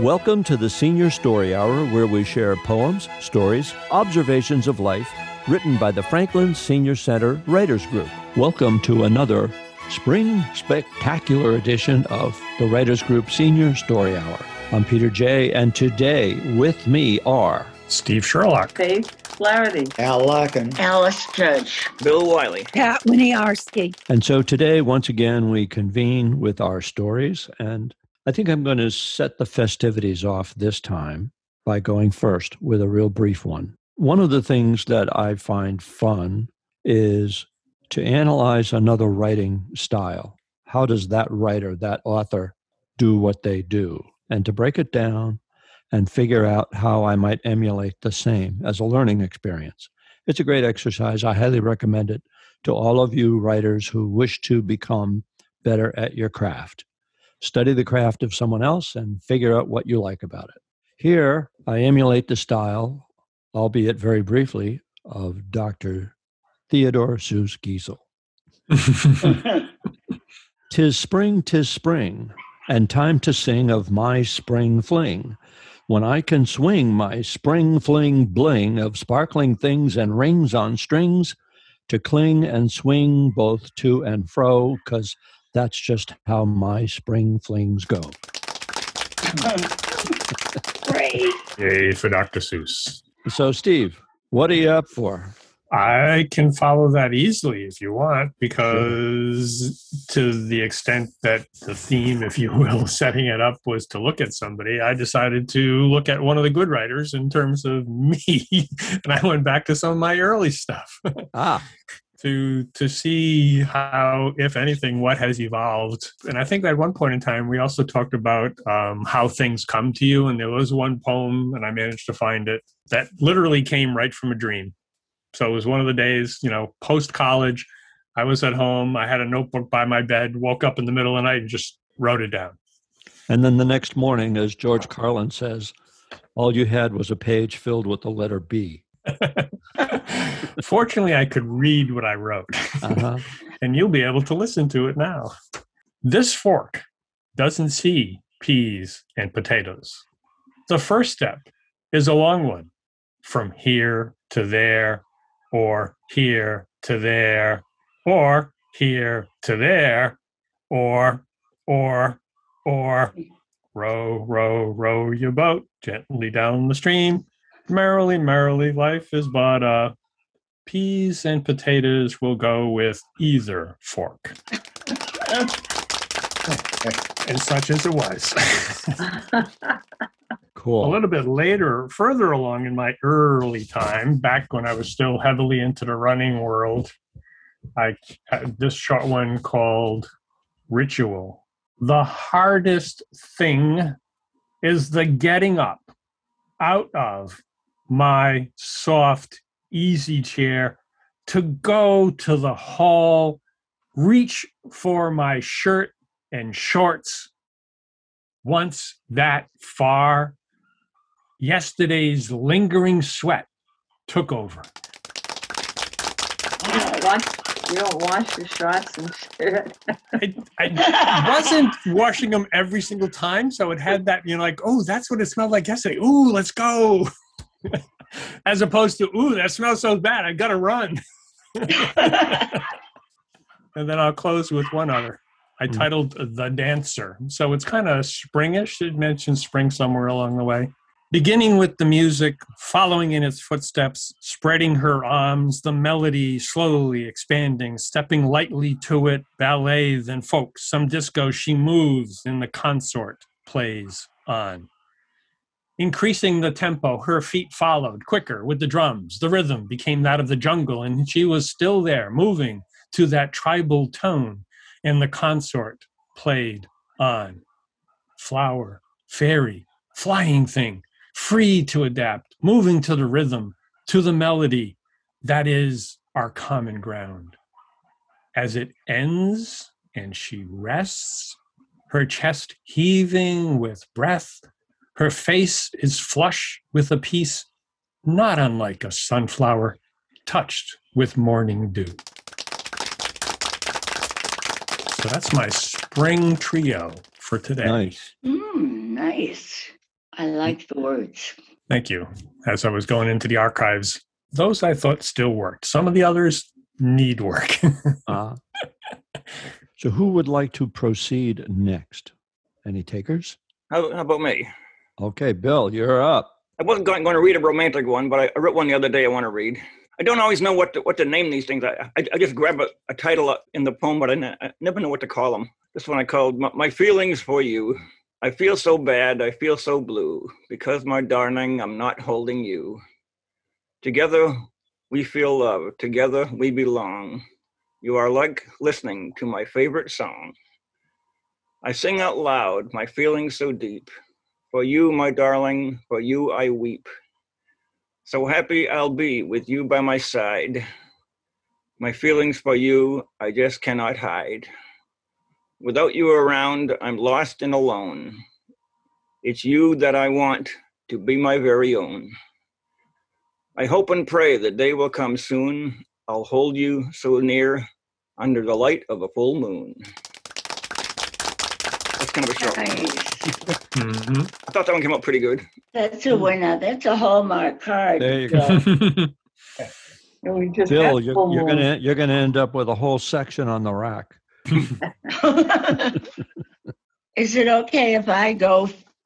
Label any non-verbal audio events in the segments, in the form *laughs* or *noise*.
Welcome to the Senior Story Hour, where we share poems, stories, observations of life written by the Franklin Senior Center Writers Group. Welcome to another spring spectacular edition of the Writers Group Senior Story Hour. I'm Peter Jay, and today with me are Steve Sherlock, Faith Flaherty, Al Larkin, Alice Judge, Bill Wiley, Pat Winiarski. And so today, once again, we convene with our stories. And I think I'm going to set the festivities off this time by going first with a real brief one. One of the things that I find fun is to analyze another writing style. How does that writer, that author, do what they do? And to break it down and figure out how I might emulate the same as a learning experience. It's a great exercise. I highly recommend it to all of you writers who wish to become better at your craft. Study the craft of someone else and figure out what you like about it. Here, I emulate the style, albeit very briefly, of Dr. Theodore Seuss Geisel. *laughs* tis spring, tis spring, and time to sing of my spring fling. When I can swing my spring fling bling of sparkling things and rings on strings to cling and swing both to and fro, because that's just how my spring flings go. Great. Yay for Dr. Seuss. So, Steve, what are you up for? I can follow that easily if you want, because to the extent that the theme, if you will, *laughs* setting it up was to look at somebody, I decided to look at one of the good writers in terms of *laughs* me. and I went back to some of my early stuff Ah, *laughs* to to see how, if anything, what has evolved. And I think at one point in time we also talked about um, how things come to you. And there was one poem, and I managed to find it that literally came right from a dream. So it was one of the days, you know, post college. I was at home. I had a notebook by my bed. Woke up in the middle of the night and just wrote it down. and then the next morning, as George Carlin says, all you had was a page filled with the letter B. *laughs* Fortunately, I could read what I wrote. Uh-huh. *laughs* and you'll be able to listen to it now. This fork doesn't see peas and potatoes. The first step is a long one from here to there, or here to there, or here to there, or, or, or, row, row, row your boat gently down the stream. Merrily, merrily, life is but a peas and potatoes will go with either fork. *laughs* and such as it was. *laughs* cool. a little bit later, further along in my early time, back when I was still heavily into the running world, I had this short one called Ritual. The hardest thing is the getting up out of my soft, easy chair to go to the hall, reach for my shirt and shorts. Once that far, yesterday's lingering sweat took over. You don't wash, you don't wash your shorts and shit. I, I wasn't washing them every single time, so it had that, you know, like, oh, that's what it smelled like yesterday. Ooh, let's go. *laughs* As opposed to, ooh, that smells so bad. I gotta run. *laughs* and then I'll close with one other. I Hmm. titled The Dancer. So it's kind of springish. It mentions spring somewhere along the way. Beginning with the music, following in its footsteps, spreading her arms, the melody slowly expanding, stepping lightly to it, ballet, then folk, some disco, she moves, and the consort plays on. Increasing the tempo, her feet followed quicker with the drums. The rhythm became that of the jungle, and she was still there, moving to that tribal tone, and the consort played on. Flower, fairy, flying thing, free to adapt, moving to the rhythm, to the melody. That is our common ground. As it ends and she rests, her chest heaving with breath, her face is flush with a peace not unlike a sunflower touched with morning dew. So that's my spring trio for today. Nice. Mm, nice. I like the words. Thank you. As I was going into the archives, those I thought still worked. Some of the others need work. *laughs* Uh, so, who would like to proceed next? Any takers? How, how about me? Okay, Bill, you're up. I wasn't going, to read a romantic one, but I, wrote one the other day I want to read. I don't always know what to, what to name these things. I, I, I just grab a, a title in the poem, but I never know what to call them. This one I called My, my Feelings for You. I feel so bad, I feel so blue, because, my darling, I'm not holding you. Together, we feel love. Together, we belong. You are like listening to my favorite song. I sing out loud, my feelings so deep. For you, my darling, for you I weep. So happy I'll be with you by my side. My feelings for you, I just cannot hide. Without you around, I'm lost and alone. It's you that I want to be my very own. I hope and pray the day will come soon. I'll hold you so near under the light of a full moon. That's kind of a short one. Nice. Mhm. I thought that one came out pretty good. That's a winner. That's a Hallmark card. There you go. *laughs* we just Bill, you're, you're gonna you're gonna end up with a whole section on the rack. *laughs* Is it okay if I go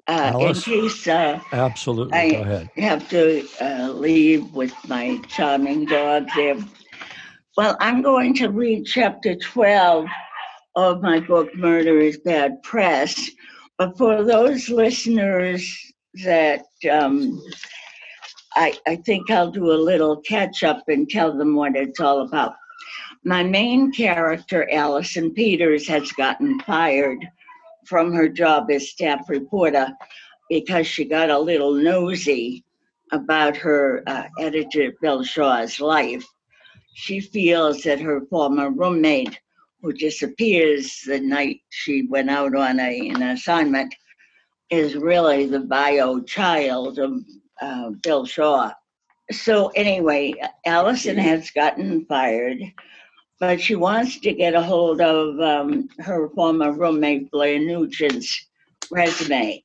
uh, in Alice? case uh, Absolutely. I- Go ahead. have to uh, leave with my charming dog there? Well, I'm going to read chapter 12 of my book, Murder is Bad Press. But for those listeners that um, I, I think I'll do a little catch up and tell them what it's all about. My main character, Allison Peters, has gotten fired from her job as staff reporter because she got a little nosy about her uh, editor Bill Shaw's life. She feels that her former roommate, who disappears the night she went out on a, an assignment, is really the bio child of uh, Bill Shaw. So, anyway, Allison has gotten fired, but she wants to get a hold of um, her former roommate, Blair Nugent's resume.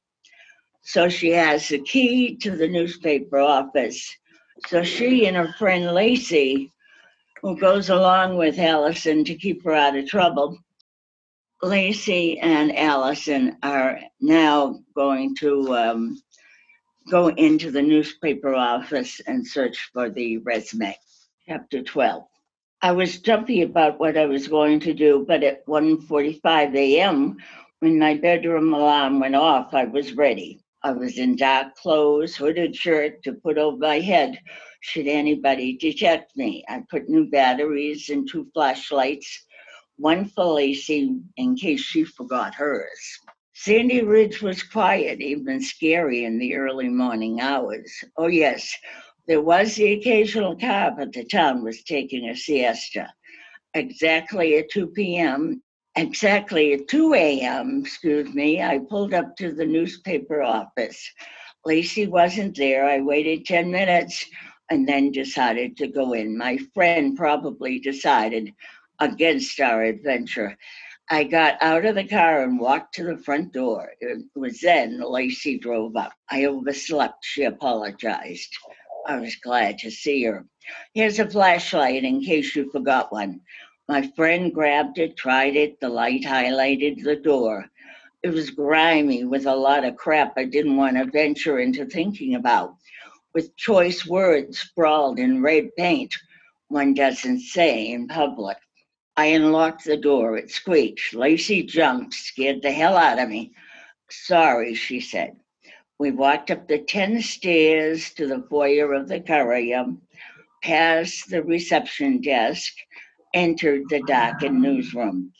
So she has the key to the newspaper office. So she and her friend Lacey, who goes along with Allison to keep her out of trouble, Lacey and Allison are now going to um, go into the newspaper office and search for the resume. Chapter 12. I was jumpy about what I was going to do, but at 1:45 a.m., when my bedroom alarm went off, I was ready. I was in dark clothes, hooded shirt to put over my head should anybody detect me. I put new batteries and two flashlights, one for Lacey in case she forgot hers. Sandy Ridge was quiet, even scary in the early morning hours. Oh, yes, there was the occasional car, but the town was taking a siesta. Exactly at 2 p.m., exactly at 2 a.m., excuse me, I pulled up to the newspaper office. Lacey wasn't there. I waited 10 minutes and then decided to go in. My friend probably decided against our adventure. I got out of the car and walked to the front door. It was then Lacey drove up. I overslept. She apologized. I was glad to see her. Here's a flashlight in case you forgot one. My friend grabbed it, tried it. The light highlighted the door. It was grimy with a lot of crap I didn't want to venture into thinking about. With choice words sprawled in red paint, one doesn't say in public. I unlocked the door. It squeaked. Lacey jumped, scared the hell out of me. Sorry, she said. We walked up the 10 stairs to the foyer of the courier, past the reception desk, entered the darkened newsroom.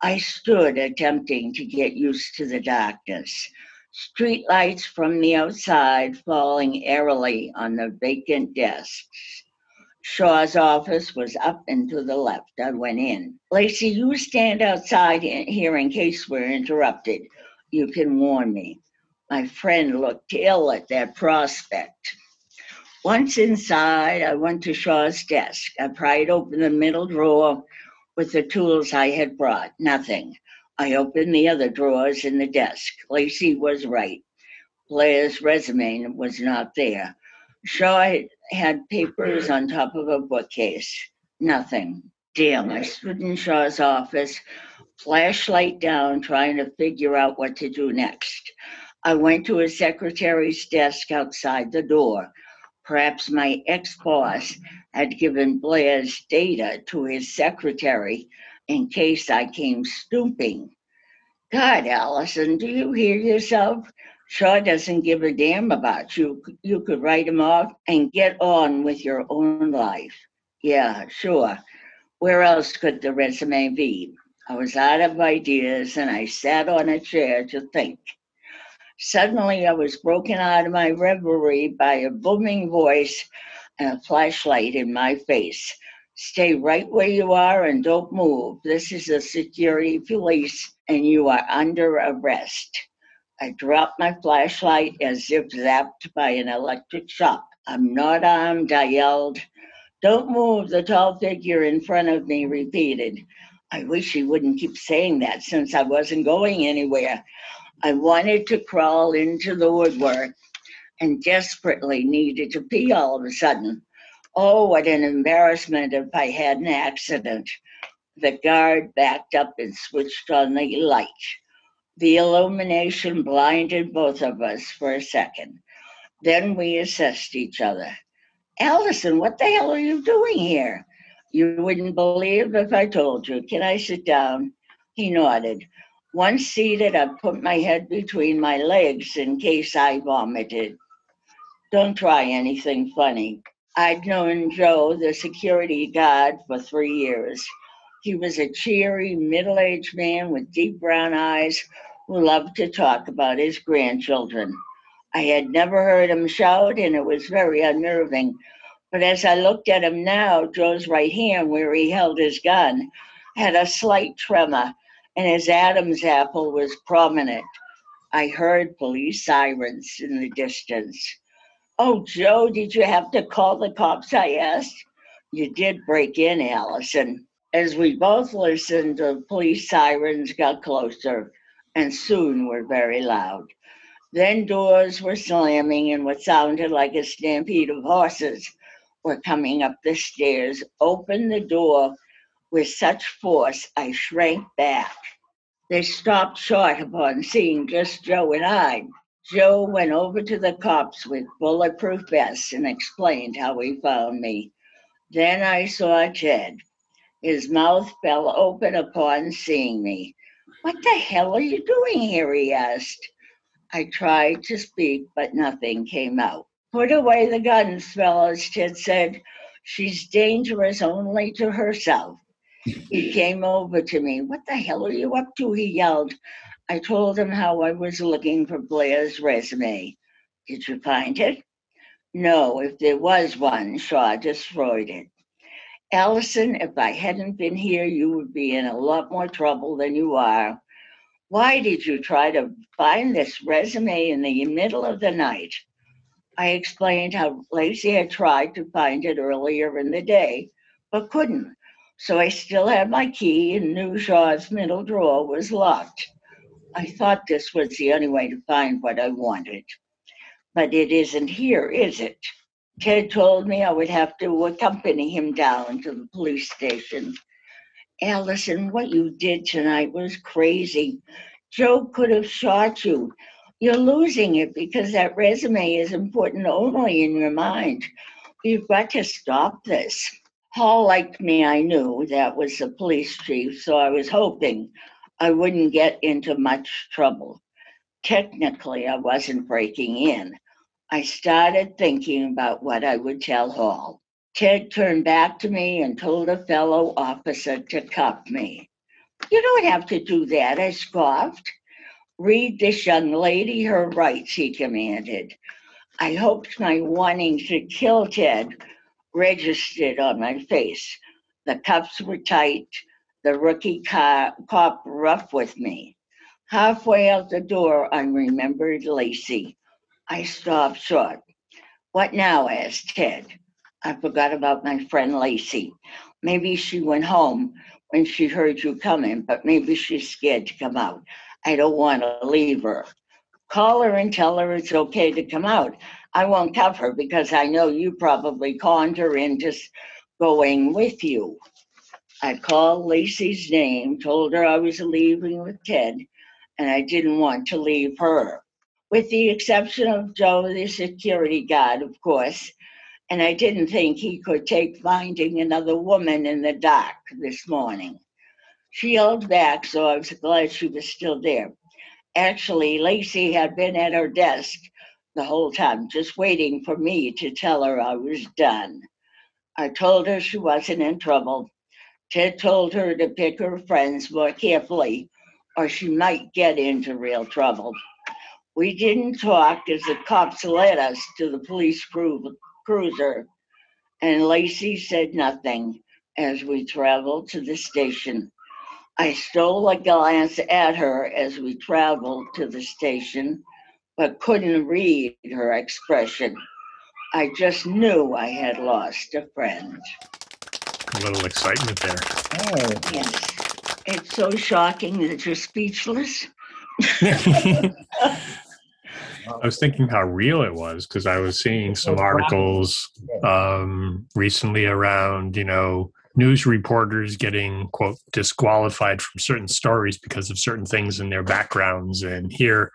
I stood attempting to get used to the darkness. Street lights from the outside falling airily on the vacant desks. Shaw's office was up and to the left. I went in. Lacey, you stand outside here in case we're interrupted. You can warn me. My friend looked ill at that prospect. Once inside, I went to Shaw's desk. I pried open the middle drawer with the tools I had brought. Nothing. I opened the other drawers in the desk. Lacey was right. Blair's resume was not there. Shaw had papers on top of a bookcase. Nothing. Damn, I stood in Shaw's office, flashlight down, trying to figure out what to do next. I went to his secretary's desk outside the door. Perhaps my ex boss had given Blair's data to his secretary in case I came stooping. God, Allison, do you hear yourself? Shaw doesn't give a damn about you. You could write him off and get on with your own life. Yeah, sure. Where else could the resume be? I was out of ideas and I sat on a chair to think. Suddenly, I was broken out of my reverie by a booming voice and a flashlight in my face. Stay right where you are and don't move. This is the security police and you are under arrest. I dropped my flashlight as if zapped by an electric shock. I'm not armed, I yelled. Don't move, the tall figure in front of me repeated. I wish he wouldn't keep saying that since I wasn't going anywhere. I wanted to crawl into the woodwork and desperately needed to pee all of a sudden. Oh, what an embarrassment if I had an accident. The guard backed up and switched on the light. The illumination blinded both of us for a second. Then we assessed each other. Allison, what the hell are you doing here? You wouldn't believe if I told you. Can I sit down? He nodded. Once seated, I put my head between my legs in case I vomited. Don't try anything funny. I'd known Joe, the security guard, for three years. He was a cheery, middle aged man with deep brown eyes who loved to talk about his grandchildren. I had never heard him shout, and it was very unnerving. But as I looked at him now, Joe's right hand, where he held his gun, had a slight tremor, and his Adam's apple was prominent. I heard police sirens in the distance. Oh, Joe, did you have to call the cops? I asked. You did break in, Allison. As we both listened, the police sirens got closer and soon were very loud. Then doors were slamming, and what sounded like a stampede of horses were coming up the stairs. Opened the door with such force, I shrank back. They stopped short upon seeing just Joe and I. Joe went over to the cops with bulletproof vests and explained how he found me. Then I saw Ted. His mouth fell open upon seeing me. What the hell are you doing here? he asked. I tried to speak, but nothing came out. Put away the guns, fellows, Ted said. She's dangerous only to herself. He came over to me. What the hell are you up to? He yelled. I told him how I was looking for Blair's resume. Did you find it? No, if there was one, Shaw destroyed it. Allison, if I hadn't been here, you would be in a lot more trouble than you are. Why did you try to find this resume in the middle of the night? I explained how Lacey had tried to find it earlier in the day, but couldn't. So I still had my key and knew Shaw's middle drawer was locked. I thought this was the only way to find what I wanted. But it isn't here, is it? Ted told me I would have to accompany him down to the police station. Allison, what you did tonight was crazy. Joe could have shot you. You're losing it because that resume is important only in your mind. You've got to stop this. Hall liked me, I knew. That was the police chief, so I was hoping I wouldn't get into much trouble. Technically, I wasn't breaking in. I started thinking about what I would tell Hall. Ted turned back to me and told a fellow officer to cuff me. You don't have to do that, I scoffed. Read this young lady her rights, he commanded. I hoped my wanting to kill Ted registered on my face. The cuffs were tight, the rookie cop rough with me. Halfway out the door, I remembered Lacey. I stopped short. What now? asked Ted. I forgot about my friend Lacey. Maybe she went home when she heard you coming, but maybe she's scared to come out. I don't want to leave her. Call her and tell her it's okay to come out. I won't cuff her because I know you probably conned her into going with you. I called Lacey's name, told her I was leaving with Ted, and I didn't want to leave her. With the exception of Joe, the security guard, of course, and I didn't think he could take finding another woman in the dark this morning. She yelled back, so I was glad she was still there. Actually, Lacey had been at her desk the whole time, just waiting for me to tell her I was done. I told her she wasn't in trouble. Ted told her to pick her friends more carefully, or she might get into real trouble. We didn't talk as the cops led us to the police cru- cruiser, and Lacey said nothing as we traveled to the station. I stole a glance at her as we traveled to the station, but couldn't read her expression. I just knew I had lost a friend. A little excitement there. Oh, Yes. It's so shocking that you're speechless. *laughs* I was thinking how real it was because I was seeing some articles um, recently around, you know, news reporters getting, quote, disqualified from certain stories because of certain things in their backgrounds. And here,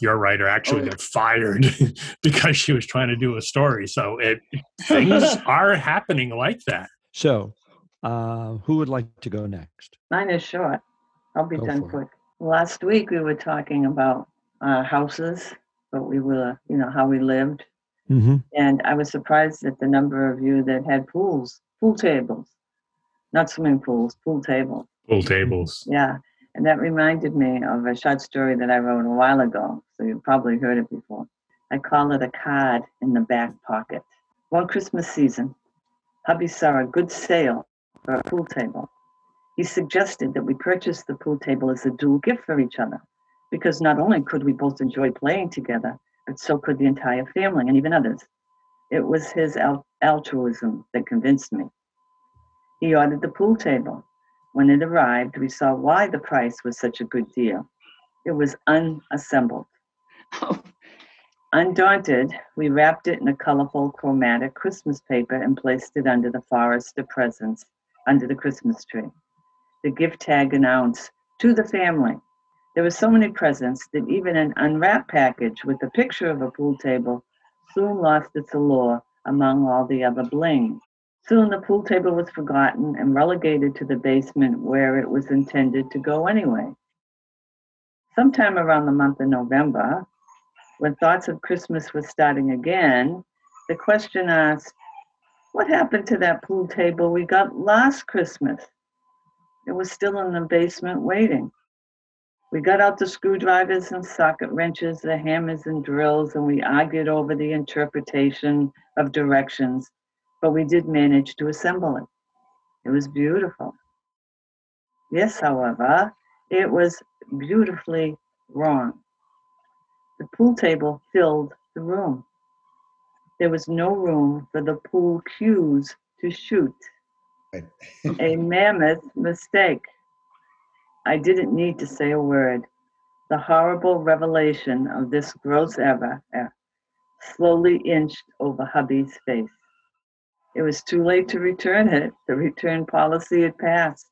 your writer actually Oh. got fired *laughs* because she was trying to do a story. So it things *laughs* are happening like that. So, uh, who would like to go next? Mine is short. I'll be Go done for it. quick. Last week we were talking about uh, houses, but we were, you know, how we lived. Mm-hmm. And I was surprised at the number of you that had pools, pool tables, not swimming pools, pool tables. Pool tables. Yeah. And that reminded me of a short story that I wrote a while ago. So you've probably heard it before. I call it a card in the back pocket. One Christmas season, hubby saw a good sale for a pool table. He suggested that we purchase the pool table as a dual gift for each other because not only could we both enjoy playing together, but so could the entire family and even others. It was his al- altruism that convinced me. He ordered the pool table. When it arrived, we saw why the price was such a good deal. It was unassembled. *laughs* Undaunted, we wrapped it in a colorful chromatic Christmas paper and placed it under the forest of presents under the Christmas tree. The gift tag announced, to the family. There were so many presents that even an unwrapped package with a picture of a pool table soon lost its allure among all the other bling. Soon the pool table was forgotten and relegated to the basement where it was intended to go anyway. Sometime around the month of November, when thoughts of Christmas were starting again, the question asked, What happened to that pool table we got last Christmas? It was still in the basement waiting. We got out the screwdrivers and socket wrenches, the hammers and drills, and we argued over the interpretation of directions, but we did manage to assemble it. It was beautiful. Yes, however, it was beautifully wrong. The pool table filled the room. There was no room for the pool cues to shoot. Right. a *laughs* mammoth mistake. I didn't need to say a word. The horrible revelation of this gross error slowly inched over hubby's face. It was too late to return it. The return policy had passed.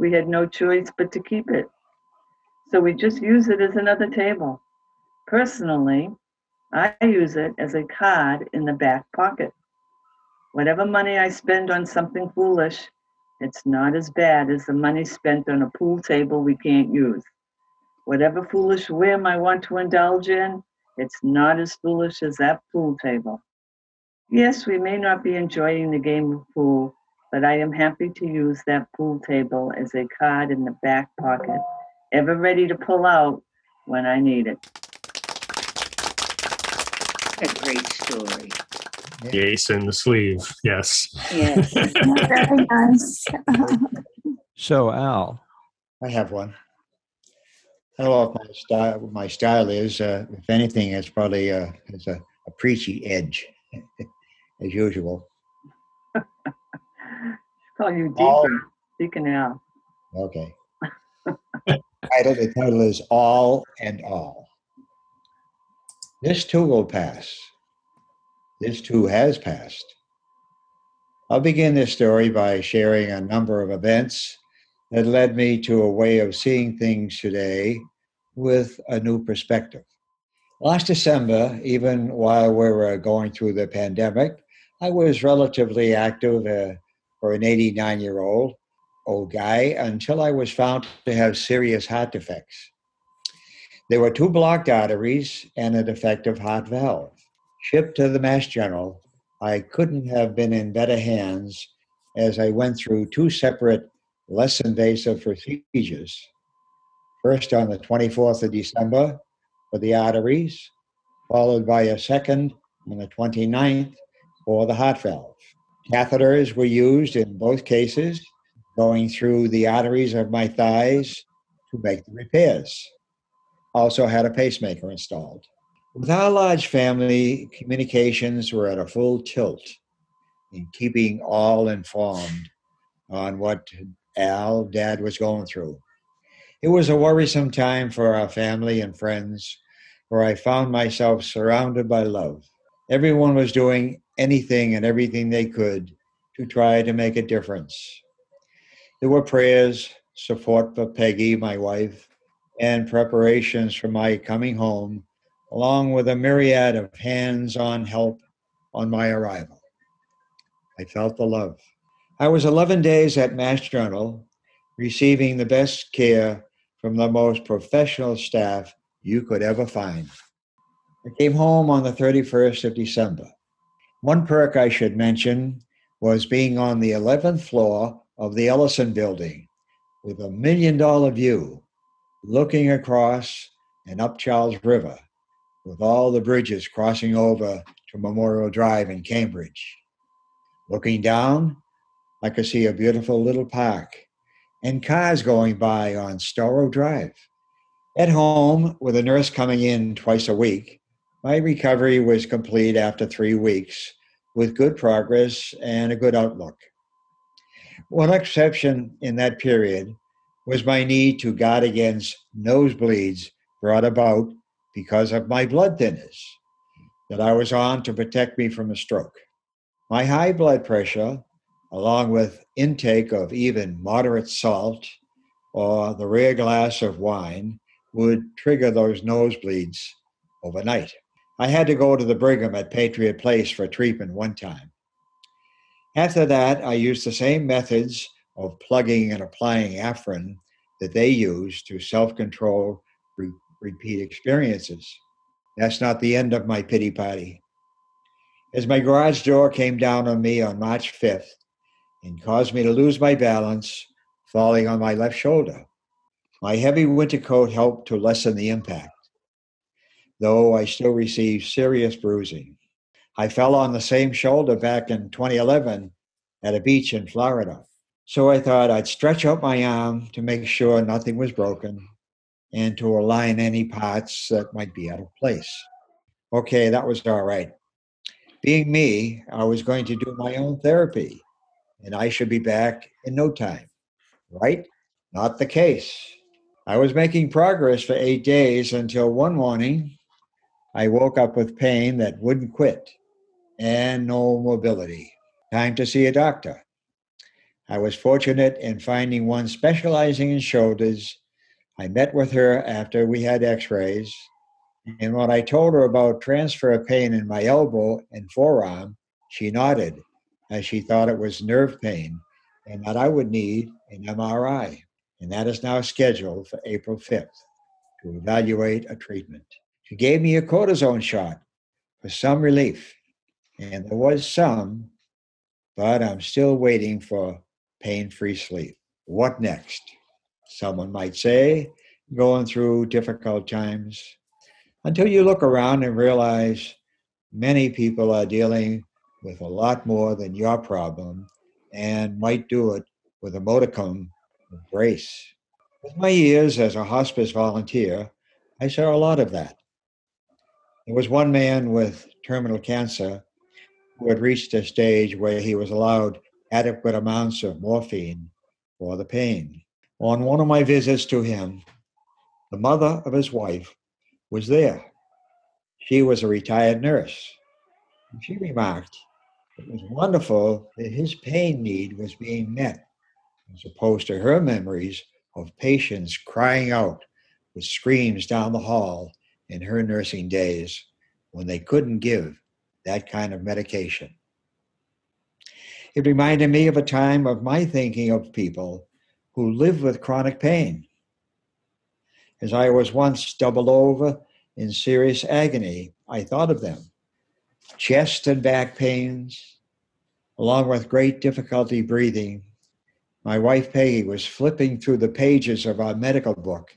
We had no choice but to keep it. So we just use it as another table. Personally, I use it as a card in the back pocket. Whatever money I spend on something foolish, it's not as bad as the money spent on a pool table we can't use. Whatever foolish whim I want to indulge in, it's not as foolish as that pool table. Yes, we may not be enjoying the game of pool, but I am happy to use that pool table as a card in the back pocket, ever ready to pull out when I need it. A great story. The ace in the sleeve. Yes. Yes. *laughs* Very nice. So, Al, I have one. I don't know if my style, what my style is. Uh, if anything, it's probably uh, it's a, a preachy edge, *laughs* as usual. *laughs* Call you All- Deacon, Deacon Al. Okay. title, the title is All and All. This too will pass. This too has passed. I'll begin this story by sharing a number of events that led me to a way of seeing things today with a new perspective. Last December, even while we were going through the pandemic, I was relatively active uh, for an 89 year old old guy until I was found to have serious heart defects. There were two blocked arteries and a defective heart valve. Shipped to the Mass General, I couldn't have been in better hands as I went through two separate, less invasive procedures. First on the 24th of December for the arteries, followed by a second on the 29th for the heart valve. Catheters were used in both cases, going through the arteries of my thighs to make the repairs. Also had a pacemaker installed. With our large family, communications were at a full tilt in keeping all informed on what Al, Dad, was going through. It was a worrisome time for our family and friends, where I found myself surrounded by love. Everyone was doing anything and everything they could to try to make a difference. There were prayers, support for Peggy, my wife, and preparations for my coming home, along with a myriad of hands on help on my arrival. I felt the love. I was 11 days at Mass General, receiving the best care from the most professional staff you could ever find. I came home on the 31st of December. One perk I should mention was being on the 11th floor of the Ellison building with a million dollar view looking across and up Charles River with all the bridges crossing over to Memorial Drive in Cambridge. Looking down, I could see a beautiful little park and cars going by on Storrow Drive. At home, with a nurse coming in twice a week, my recovery was complete after three weeks with good progress and a good outlook. One exception in that period was my need to guard against nosebleeds brought about because of my blood thinners that I was on to protect me from a stroke. My high blood pressure, along with intake of even moderate salt or the rare glass of wine, would trigger those nosebleeds overnight. I had to go to the Brigham at Patriot Place for treatment one time. After that, I used the same methods of plugging and applying Afrin that they use to self control re- repeat experiences. That's not the end of my pity party. As my garage door came down on me on March 5th and caused me to lose my balance, falling on my left shoulder, my heavy winter coat helped to lessen the impact though I still received serious bruising. I fell on the same shoulder back in 2011 at a beach in Florida. So I thought I'd stretch out my arm to make sure nothing was broken and to align any parts that might be out of place. Okay, that was all right. Being me, I was going to do my own therapy and I should be back in no time. Right? Not the case. I was making progress for eight days until one morning I woke up with pain that wouldn't quit and no mobility. Time to see a doctor. I was fortunate in finding one specializing in shoulders. I met with her after we had x rays. And when I told her about transfer pain in my elbow and forearm, she nodded as she thought it was nerve pain and that I would need an MRI. And that is now scheduled for April 5th to evaluate a treatment. She gave me a cortisone shot for some relief. And there was some, but I'm still waiting for pain free sleep. What next? Someone might say, going through difficult times. Until you look around and realize many people are dealing with a lot more than your problem and might do it with a modicum of grace. With my years as a hospice volunteer, I saw a lot of that. There was one man with terminal cancer who had reached a stage where he was allowed adequate amounts of morphine for the pain. On one of my visits to him, the mother of his wife was there. She was a retired nurse. She remarked it was wonderful that his pain need was being met, as opposed to her memories of patients crying out with screams down the hall in her nursing days when they couldn't give that kind of medication. It reminded me of a time of my thinking of people who live with chronic pain. As I was once doubled over in serious agony, I thought of them. Chest and back pains, along with great difficulty breathing. My wife Peggy was flipping through the pages of our medical book,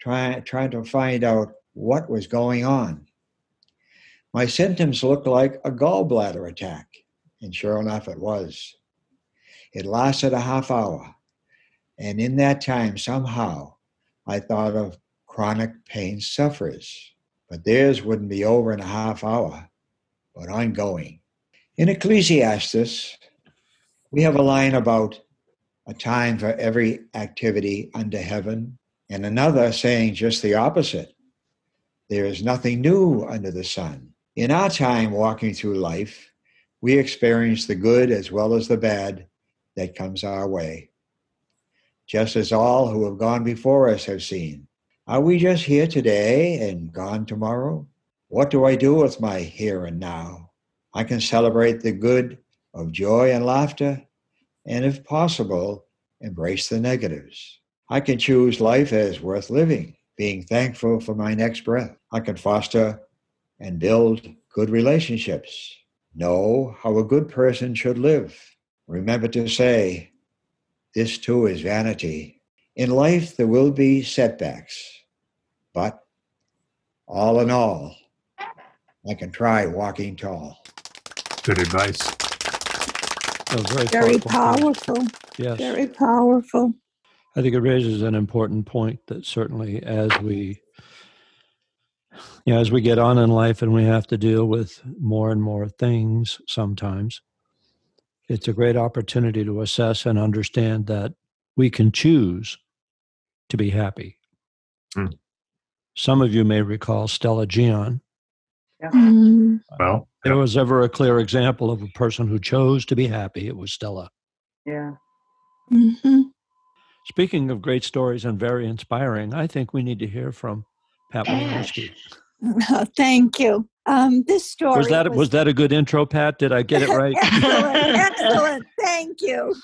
trying, trying to find out what was going on. My symptoms looked like a gallbladder attack, and sure enough, it was. It lasted a half hour, and in that time, somehow, I thought of chronic pain sufferers, but theirs wouldn't be over in a half hour, but ongoing. In Ecclesiastes, we have a line about a time for every activity under heaven, and another saying just the opposite. There is nothing new under the sun. In our time walking through life, we experience the good as well as the bad that comes our way. Just as all who have gone before us have seen. Are we just here today and gone tomorrow? What do I do with my here and now? I can celebrate the good of joy and laughter, and if possible, embrace the negatives. I can choose life as worth living, being thankful for my next breath. I can foster and build good relationships. Know how a good person should live. Remember to say, this too is vanity. In life, there will be setbacks, but all in all, I can try walking tall. Good advice. Very Very thoughtful. powerful. Yes. Very powerful. I think it raises an important point that certainly as we you know, as we get on in life and we have to deal with more and more things sometimes, it's a great opportunity to assess and understand that we can choose to be happy. Hmm. Some of you may recall Stella Gion. Mm, Well, There was ever a clear example of a person who chose to be happy. It was Stella. Yeah. mhm. Speaking of great stories and very inspiring, I think we need to hear from Pat *laughs* Thank you. Um, this story Was that was that a good intro, Pat? Did I get it right? *laughs* excellent. *laughs* Excellent. Thank you.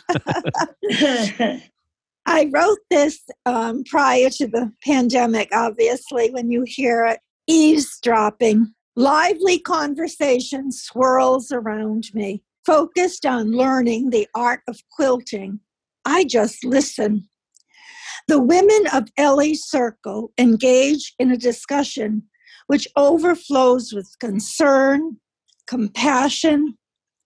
I wrote this um, prior to the pandemic, obviously, when you hear it eavesdropping. Lively conversation swirls around me, focused on learning the art of quilting. I just listen. The women of Ellie's circle engage in a discussion which overflows with concern, compassion,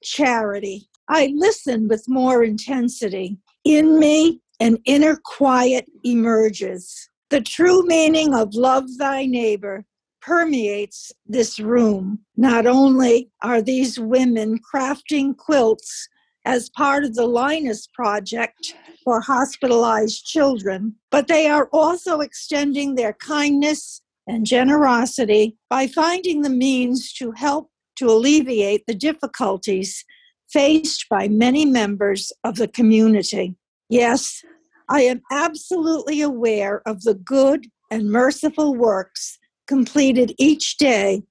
charity. I listen with more intensity. In me, an inner quiet emerges. The true meaning of love thy neighbor permeates this room. Not only are these women crafting quilts as part of the Linus Project for hospitalized children, but they are also extending their kindness and generosity by finding the means to help to alleviate the difficulties faced by many members of the community. Yes, I am absolutely aware of the good and merciful works completed each day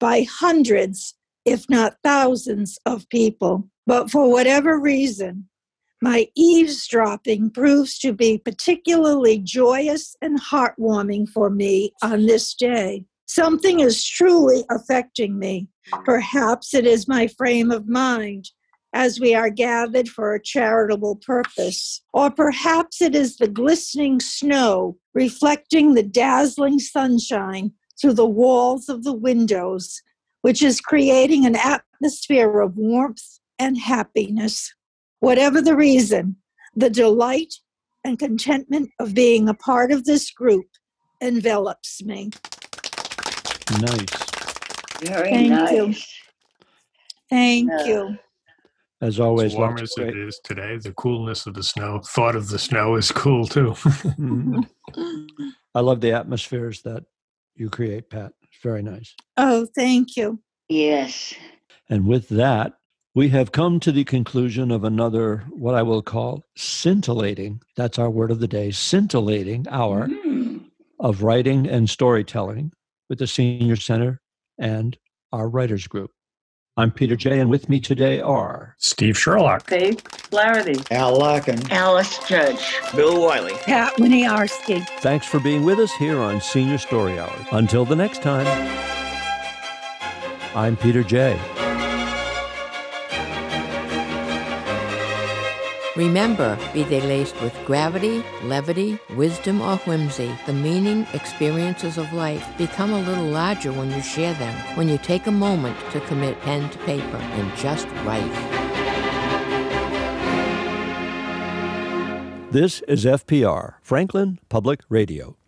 by hundreds, if not thousands, of people. But for whatever reason, my eavesdropping proves to be particularly joyous and heartwarming for me on this day. Something is truly affecting me. Perhaps it is my frame of mind as we are gathered for a charitable purpose. Or perhaps it is the glistening snow reflecting the dazzling sunshine through the walls of the windows, which is creating an atmosphere of warmth and happiness. Whatever the reason, the delight and contentment of being a part of this group envelops me. Nice. Very Thank nice. you. Thank Yeah. you. As always, as warm as of it great- is today, the coolness of the snow, thought of the snow is cool too. Mhm. *laughs* I love the atmospheres that you create, Pat. It's Very nice. Oh, thank you. Yes. And with that, we have come to the conclusion of another, what I will call scintillating, that's our word of the day, scintillating hour Mm. of writing and storytelling with the Senior Center and our writers group. I'm Peter J, and with me today are Steve Sherlock. Faith Flaherty. Al Larkin. Alice Judge. Bill Wiley. Pat Winiarski. Thanks for being with us here on Senior Story Hour. Until the next time, I'm Peter J. Remember, be they laced with gravity, levity, wisdom, or whimsy, the meaning, experiences of life become a little larger when you share them, when you take a moment to commit pen to paper and just write. This is FPR, Franklin Public Radio.